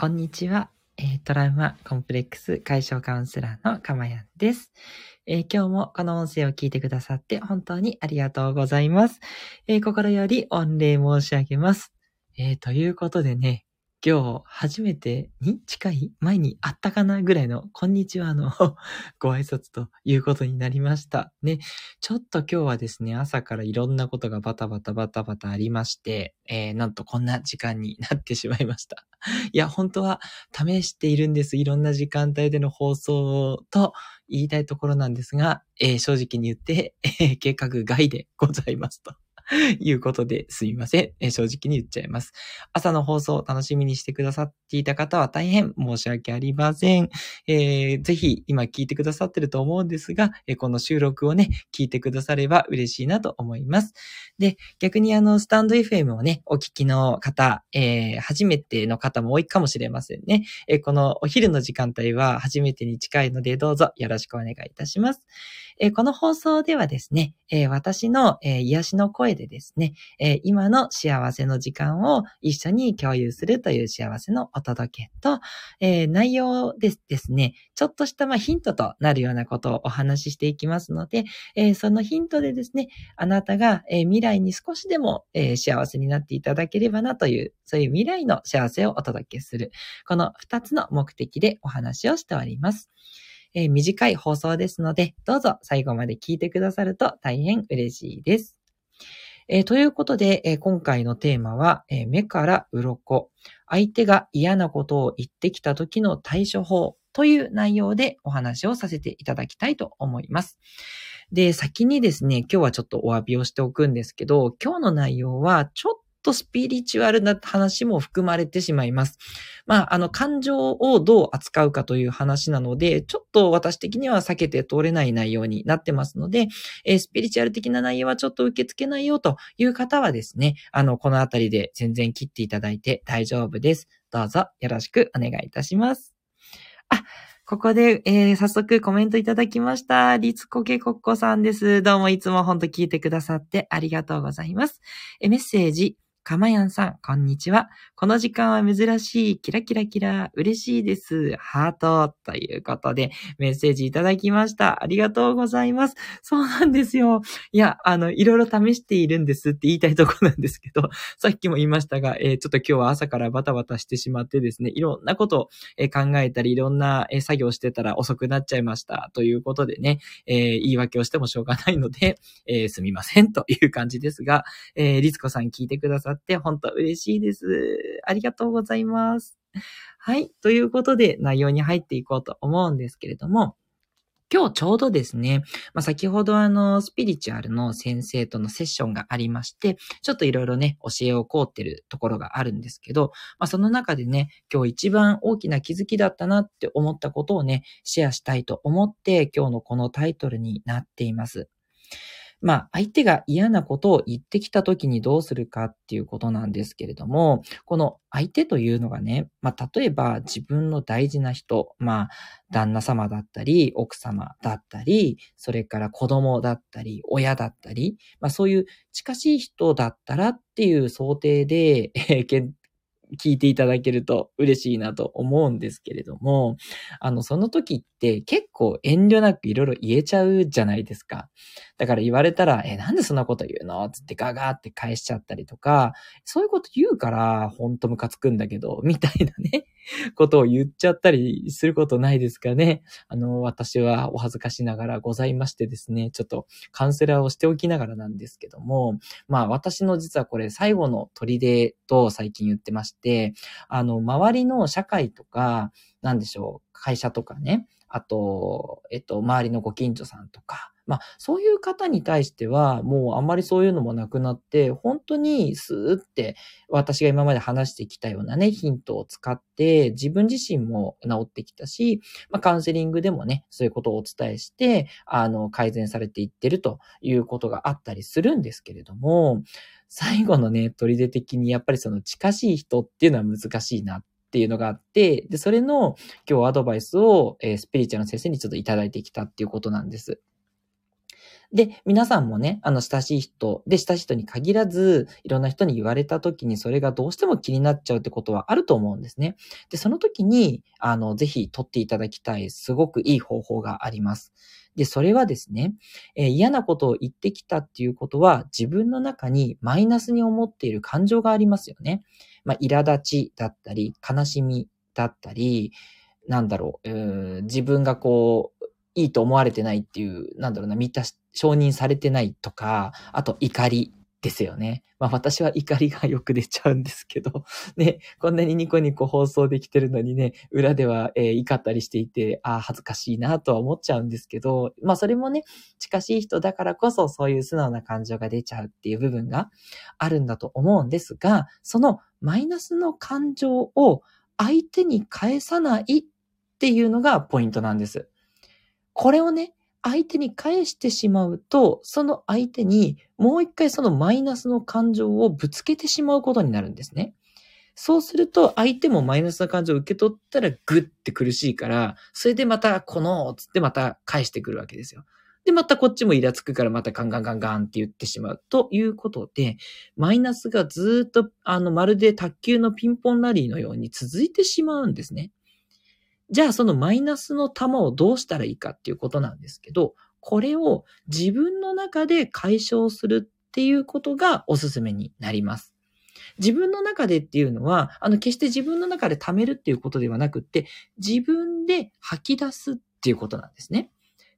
こんにちは。トラウマコンプレックス解消カウンセラーのかまやんです、えー今日もこの音声を聞いてくださって本当にありがとうございます。えー心より御礼申し上げます。えーということでね、今日初めてに近い前にあったかなぐらいのこんにちはの ご挨拶ということになりました。ね、ちょっと今日はですね、朝からいろんなことがバタバタバタバタありまして、えーなんとこんな時間になってしまいました。いや、本当は試しているんです。いろんな時間帯での放送と言いたいところなんですが、えー正直に言って、えー計画外でございますと。いうことですみません、え正直に言っちゃいます。朝の放送を楽しみにしてくださっていた方は大変申し訳ありません。えーぜひ今聞いてくださってると思うんですが、えこの収録をね、聞いてくだされば嬉しいなと思います。で、逆にあの、スタンド FM をね、お聞きの方、えー初めての方も多いかもしれませんね。えこのお昼の時間帯は初めてに近いので、どうぞよろしくお願いいたします。えこの放送ではですね、え私の、え癒しの声でですね、え今の幸せの時間を一緒に共有するという幸せのお届けと、え内容ですですね、ちょっとしたまヒントとなるようなことをお話ししていきますので、えそのヒントでですね、あなたが、え未来に少しでも、え幸せになっていただければなという、そういう未来の幸せをお届けする。この二つの目的でお話をしております。えー短い放送ですので、どうぞ最後まで聞いてくださると大変嬉しいです。えーということで、えー今回のテーマは、え目から鱗。相手が嫌なことを言ってきた時の対処法という内容でお話をさせていただきたいと思います。で、先にですね、今日はちょっとお詫びをしておくんですけど、今日の内容はちょっとスピリチュアルな話も含まれてしまいます。まあ、あの、感情をどう扱うかという話なので、ちょっと私的には避けて通れない内容になってますので、えースピリチュアル的な内容はちょっと受け付けないよという方はですね、あの、このあたりで全然切っていただいて大丈夫です。どうぞよろしくお願いいたします。あ、ここで、えー早速コメントいただきました。りつこけこっこさんです。どうもいつも本当聞いてくださってありがとうございます。えメッセージ、かまやんさん、こんにちは。この時間は珍しい、キラキラキラ、嬉しいです。ハート、ということで、メッセージいただきました。ありがとうございます。そうなんですよ。いや、あの、いろいろ試しているんですって言いたいところなんですけど、さっきも言いましたが、えーちょっと今日は朝からバタバタしてしまってですね、いろんなことをえ考えたり、いろんなえ作業してたら遅くなっちゃいました。ということでね、えー言い訳をしてもしょうがないので、えーすみませんという感じですが、えー、りつこさん聞いてくださって本当嬉しいです。ありがとうございます。はい。ということで内容に入っていこうと思うんですけれども、今日ちょうどですね、まあ、先ほどあの、スピリチュアルの先生とのセッションがありまして、ちょっといろいろね、教えをこうってるところがあるんですけど、まあ、その中でね、今日一番大きな気づきだったなって思ったことをね、シェアしたいと思って、今日のこのタイトルになっています。まあ、相手が嫌なことを言ってきた時にどうするかっていうことなんですけれども、この相手というのがね、まあ、例えば自分の大事な人、まあ、旦那様だったり、奥様だったり、それから子供だったり、親だったり、まあ、そういう近しい人だったらっていう想定で、えー聞いていただけると嬉しいなと思うんですけれども、あの、その時って結構遠慮なくいろいろ言えちゃうじゃないですか。だから言われたら、え、なんでそんなこと言うの？つってガガーって返しちゃったりとか、そういうこと言うから、ほんとムカつくんだけど、みたいなね、ことを言っちゃったりすることないですかね。あの、私はお恥ずかしながらございましてですね、ちょっとカウンセラーをしておきながらなんですけども、まあ私の実はこれ最後の砦と最近言ってまして、あの、周りの社会とか、なんでしょう、会社とかね、あと、えっと、周りのご近所さんとか、まあ、そういう方に対しては、もうあんまりそういうのもなくなって、本当にスーって私が今まで話してきたようなね、ヒントを使って、自分自身も治ってきたし、まあ、カウンセリングでもね、そういうことをお伝えして、あの、改善されていってるということがあったりするんですけれども、最後のね、取り出的にやっぱりその近しい人っていうのは難しいなっていうのがあって、で、それの今日アドバイスを、えースピリチュアルの先生にちょっといただいてきたっていうことなんです。で、皆さんもね、あの、親しい人、で、親しい人に限らず、いろんな人に言われた時にそれがどうしても気になっちゃうってことはあると思うんですね。で、その時に、あの、ぜひ取っていただきたい、すごくいい方法があります。で、それはですね、えー、嫌なことを言ってきたっていうことは、自分の中にマイナスに思っている感情がありますよね。まあ、苛立ちだったり、悲しみだったり、なんだろう、う自分がこう、いいと思われてないっていう、なんだろうな、見たし、承認されてないとか、あと怒りですよね。まあ私は怒りがよく出ちゃうんですけど、ね、こんなにニコニコ放送できてるのにね、裏では、えー、怒ったりしていて、ああ、恥ずかしいなとは思っちゃうんですけど、まあそれもね、近しい人だからこそそういう素直な感情が出ちゃうっていう部分があるんだと思うんですが、そのマイナスの感情を相手に返さないっていうのがポイントなんです。これをね、相手に返してしまうと、その相手にもう一回そのマイナスの感情をぶつけてしまうことになるんですね。そうすると、相手もマイナスな感情を受け取ったらグッて苦しいから、それでまた、この、つってまた返してくるわけですよ。で、またこっちもイラつくからまたガンガンガンガンって言ってしまう。ということで、マイナスがずっと、あの、まるで卓球のピンポンラリーのように続いてしまうんですね。じゃあそのマイナスの玉をどうしたらいいかっていうことなんですけど、これを自分の中で解消するっていうことがおすすめになります。自分の中でっていうのは、あの、決して自分の中で貯めるっていうことではなくって、自分で吐き出すっていうことなんですね。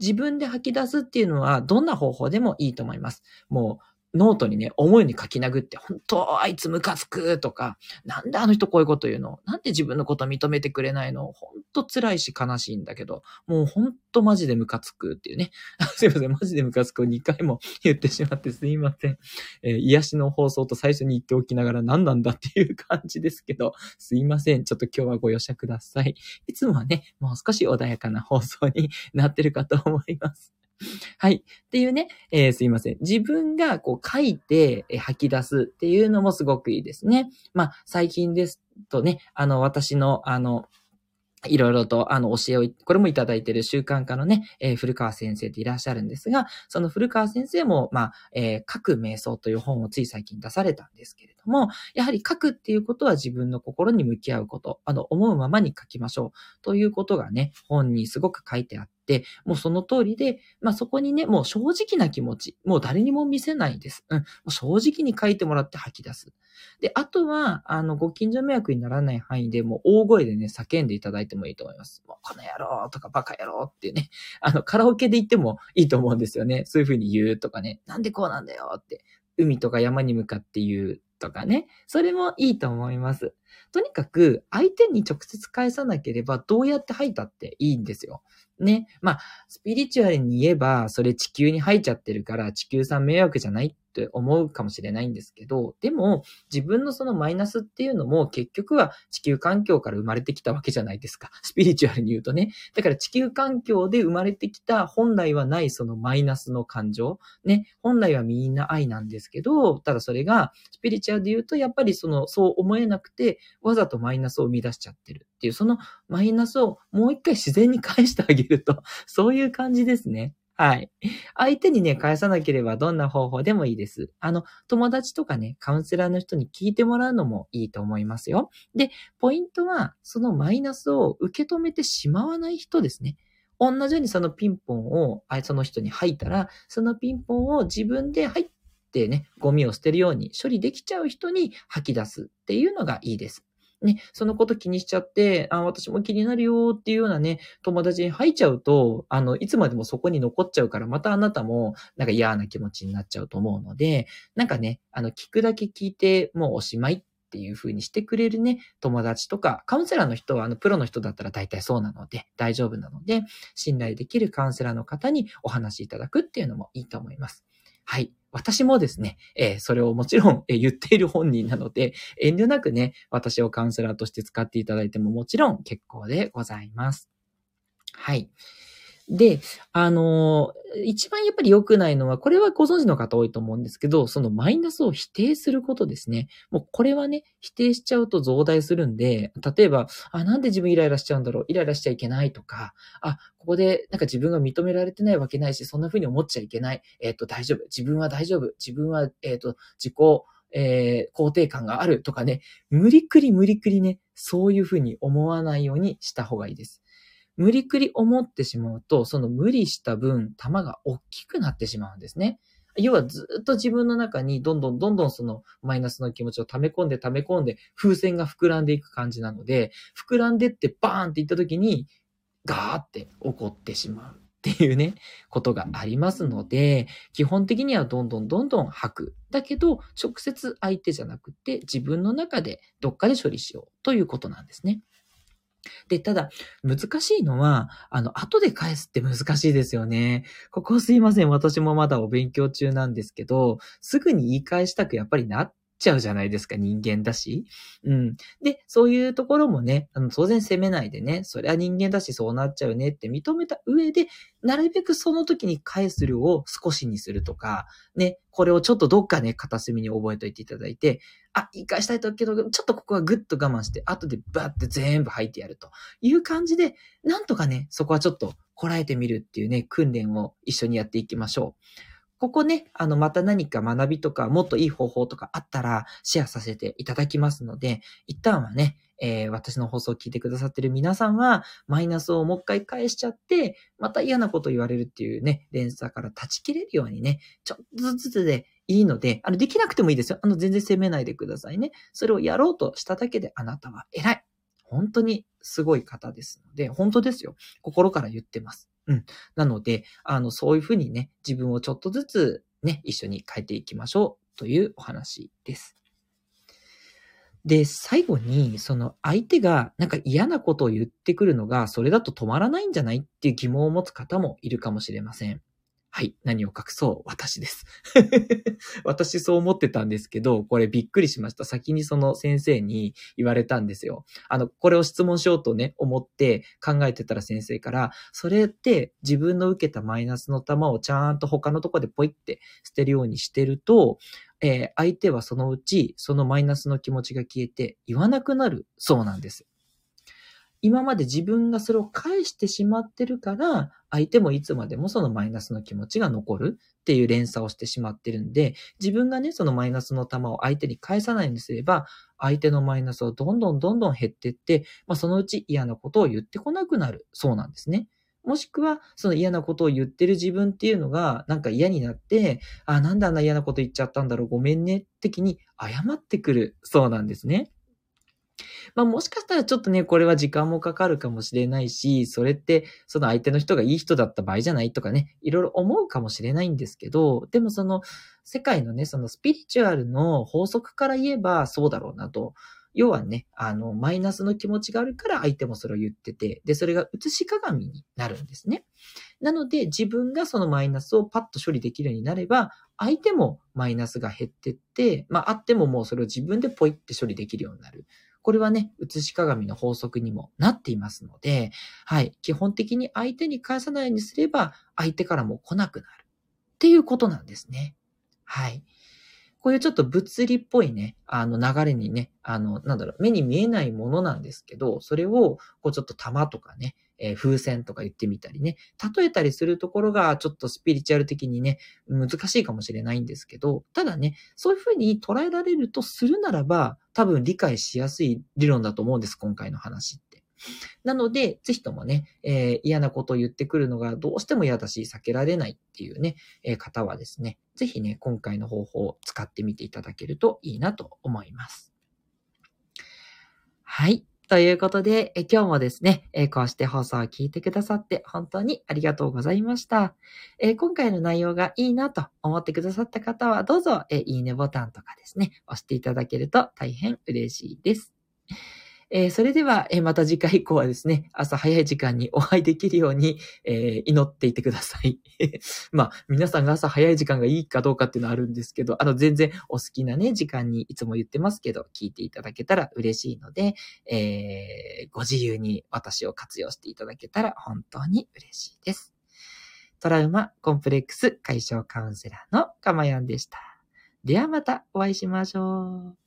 自分で吐き出すっていうのは、どんな方法でもいいと思います。もう、ノートにね、思いに書き殴って、本当あいつムカつくとか、なんであの人こういうこと言うの？なんで自分のこと認めてくれないの？本当辛いし悲しいんだけど、もう本当マジでムカつくっていうね。すいません、マジでムカつくを2回も言ってしまってすいません。えー、癒しの放送と最初に言っておきながら何なんだっていう感じですけど、すいません。ちょっと今日はご容赦ください。いつもはね、もう少し穏やかな放送になってるかと思います。はい。っていうね、えー、すいません。自分がこう書いて、え吐き出すっていうのもすごくいいですね。まあ、最近ですとね、あの、私の、あの、いろいろと、あの、教えを、これもいただいている習慣化のね、えー、古川先生っていらっしゃるんですが、その古川先生も、まあ、えー、書く瞑想という本をつい最近出されたんですけれどども、やはり書くっていうことは自分の心に向き合うこと、あの、思うままに書きましょう。ということがね、本にすごく書いてあって、もうその通りで、まあそこにね、もう正直な気持ち、もう誰にも見せないです。うん。もう正直に書いてもらって吐き出す。で、あとは、あの、ご近所迷惑にならない範囲でもう大声でね、叫んでいただいてもいいと思います。もう、この野郎とかバカ野郎っていうね、あの、カラオケで言ってもいいと思うんですよね。そういうふうに言うとかね、なんでこうなんだよって、海とか山に向かって言うとかね、それもいいと思います。とにかく、相手に直接返さなければ、どうやって吐いたっていいんですよ。ね。まあ、スピリチュアルに言えば、それ地球に吐いちゃってるから、地球さん迷惑じゃないって思うかもしれないんですけど、でも、自分のそのマイナスっていうのも、結局は地球環境から生まれてきたわけじゃないですか。スピリチュアルに言うとね。だから地球環境で生まれてきた本来はないそのマイナスの感情。ね。本来はみんな愛なんですけど、ただそれが、スピリチュアルで言うと、やっぱりその、そう思えなくて、わざとマイナスを生み出しちゃってるっていう、そのマイナスをもう一回自然に返してあげると、そういう感じですね。はい。相手にね、返さなければどんな方法でもいいです。あの、友達とかね、カウンセラーの人に聞いてもらうのもいいと思いますよ。で、ポイントは、そのマイナスを受け止めてしまわない人ですね。同じようにそのピンポンを、その人に吐いたら、そのピンポンを自分で入ってね、ゴミを捨てるように処理できちゃう人に吐き出すっていうのがいいです。ね、そのこと気にしちゃって、あ、私も気になるよっていうようなね、友達に入っちゃうと、あの、いつまでもそこに残っちゃうから、またあなたも、なんか嫌な気持ちになっちゃうと思うので、なんかね、あの、聞くだけ聞いて、もうおしまいっていう風にしてくれるね、友達とか、カウンセラーの人は、あの、プロの人だったら大体そうなので、大丈夫なので、信頼できるカウンセラーの方にお話しいただくっていうのもいいと思います。はい。私もですね、えー、それをもちろん、えー、言っている本人なので、遠慮なくね、私をカウンセラーとして使っていただいてももちろん結構でございます。はい。で、あのー、一番やっぱり良くないのは、これはご存知の方多いと思うんですけど、そのマイナスを否定することですね。もうこれはね、否定しちゃうと増大するんで、例えば、あ、なんで自分イライラしちゃうんだろうイライラしちゃいけないとか、あ、ここでなんか自分が認められてないわけないし、そんな風に思っちゃいけない。えっ、ー、と、大丈夫。自分は大丈夫。自分は、えっ、ー、と、自己、えー、肯定感があるとかね、無理くり無理くりね、そういう風に思わないようにした方がいいです。無理くり思ってしまうと、その無理した分、玉が大きくなってしまうんですね。要はずっと自分の中にどんどんどんどんそのマイナスの気持ちを溜め込んで溜め込んで風船が膨らんでいく感じなので、膨らんでってバーンっていった時にガーって起こってしまうっていうね、ことがありますので、基本的にはどんどんどんどん吐く。だけど、直接相手じゃなくて自分の中でどっかで処理しようということなんですね。で、ただ、難しいのは、あの、後で返すって難しいですよね。ここすいません。私もまだお勉強中なんですけど、すぐに言い返したくやっぱりなっちゃうじゃないですか、人間だし。うん。で、そういうところもね、あの、当然責めないでね、それは人間だしそうなっちゃうねって認めた上で、なるべくその時に返す量を少しにするとか、ね、これをちょっとどっかね、片隅に覚えておいていただいて、あ、言い返したいとけど、ちょっとここはぐっと我慢して、後でバーって全部吐いてやるという感じで、なんとかね、そこはちょっとこらえてみるっていうね、訓練を一緒にやっていきましょう。ここね、あの、また何か学びとか、もっといい方法とかあったら、シェアさせていただきますので、一旦はね、えー、私の放送を聞いてくださってる皆さんは、マイナスをもう一回返しちゃって、また嫌なこと言われるっていうね、連鎖から断ち切れるようにね、ちょっとずつでいいので、あの、できなくてもいいですよ。あの、全然責めないでくださいね。それをやろうとしただけであなたは偉い。本当にすごい方ですので、本当ですよ。心から言ってます。うん。なので、あの、そういうふうにね、自分をちょっとずつね、一緒に変えていきましょうというお話です。で、最後に、その相手がなんか嫌なことを言ってくるのが、それだと止まらないんじゃないっていう疑問を持つ方もいるかもしれません。はい。何を隠そう私です。私そう思ってたんですけど、これびっくりしました。先にその先生に言われたんですよ。あの、これを質問しようとね、思って考えてたら先生から、それって自分の受けたマイナスの玉をちゃんと他のとこでポイって捨てるようにしてると、えー、相手はそのうちそのマイナスの気持ちが消えて言わなくなるそうなんです。今まで自分がそれを返してしまってるから、相手もいつまでもそのマイナスの気持ちが残るっていう連鎖をしてしまってるんで、自分がね、そのマイナスの玉を相手に返さないにすれば、相手のマイナスをどんどんどんどん減ってって、まあ、そのうち嫌なことを言ってこなくなる。そうなんですね。もしくは、その嫌なことを言ってる自分っていうのが、なんか嫌になって、あ、なんであんな嫌なこと言っちゃったんだろう、ごめんね、的に謝ってくる。そうなんですね。まあもしかしたらちょっとね、これは時間もかかるかもしれないし、それってその相手の人がいい人だった場合じゃないとかね、いろいろ思うかもしれないんですけど、でもその世界のね、そのスピリチュアルの法則から言えばそうだろうなと。要はね、あの、マイナスの気持ちがあるから相手もそれを言ってて、で、それが映し鏡になるんですね。なので、自分がそのマイナスをパッと処理できるようになれば、相手もマイナスが減ってって、まあ、あってももうそれを自分でポイって処理できるようになる。これはね、写し鏡の法則にもなっていますので、はい。基本的に相手に返さないようにすれば、相手からも来なくなる。っていうことなんですね。はい。こういうちょっと物理っぽいね、あの流れにね、あの、なんだろう、目に見えないものなんですけど、それを、こうちょっと玉とかね、えー、風船とか言ってみたりね、例えたりするところがちょっとスピリチュアル的にね、難しいかもしれないんですけど、ただね、そういうふうに捉えられるとするならば、多分理解しやすい理論だと思うんです、今回の話って。なので、ぜひともね、えー、嫌なことを言ってくるのがどうしても嫌だし、避けられないっていうね、えー、方はですね、ぜひね、今回の方法を使ってみていただけるといいなと思います。はい。ということで、え今日もですね、えこうして放送を聞いてくださって本当にありがとうございました。え今回の内容がいいなと思ってくださった方は、どうぞ、えいいねボタンとかですね、押していただけると大変嬉しいです。えー、それでは、えー、また次回以降はですね、朝早い時間にお会いできるように、えー、祈っていてください。まあ、皆さんが朝早い時間がいいかどうかっていうのはあるんですけど、あの、全然お好きなね、時間にいつも言ってますけど、聞いていただけたら嬉しいので、えーご自由に私を活用していただけたら本当に嬉しいです。トラウマコンプレックス解消カウンセラーのかまやんでした。ではまたお会いしましょう。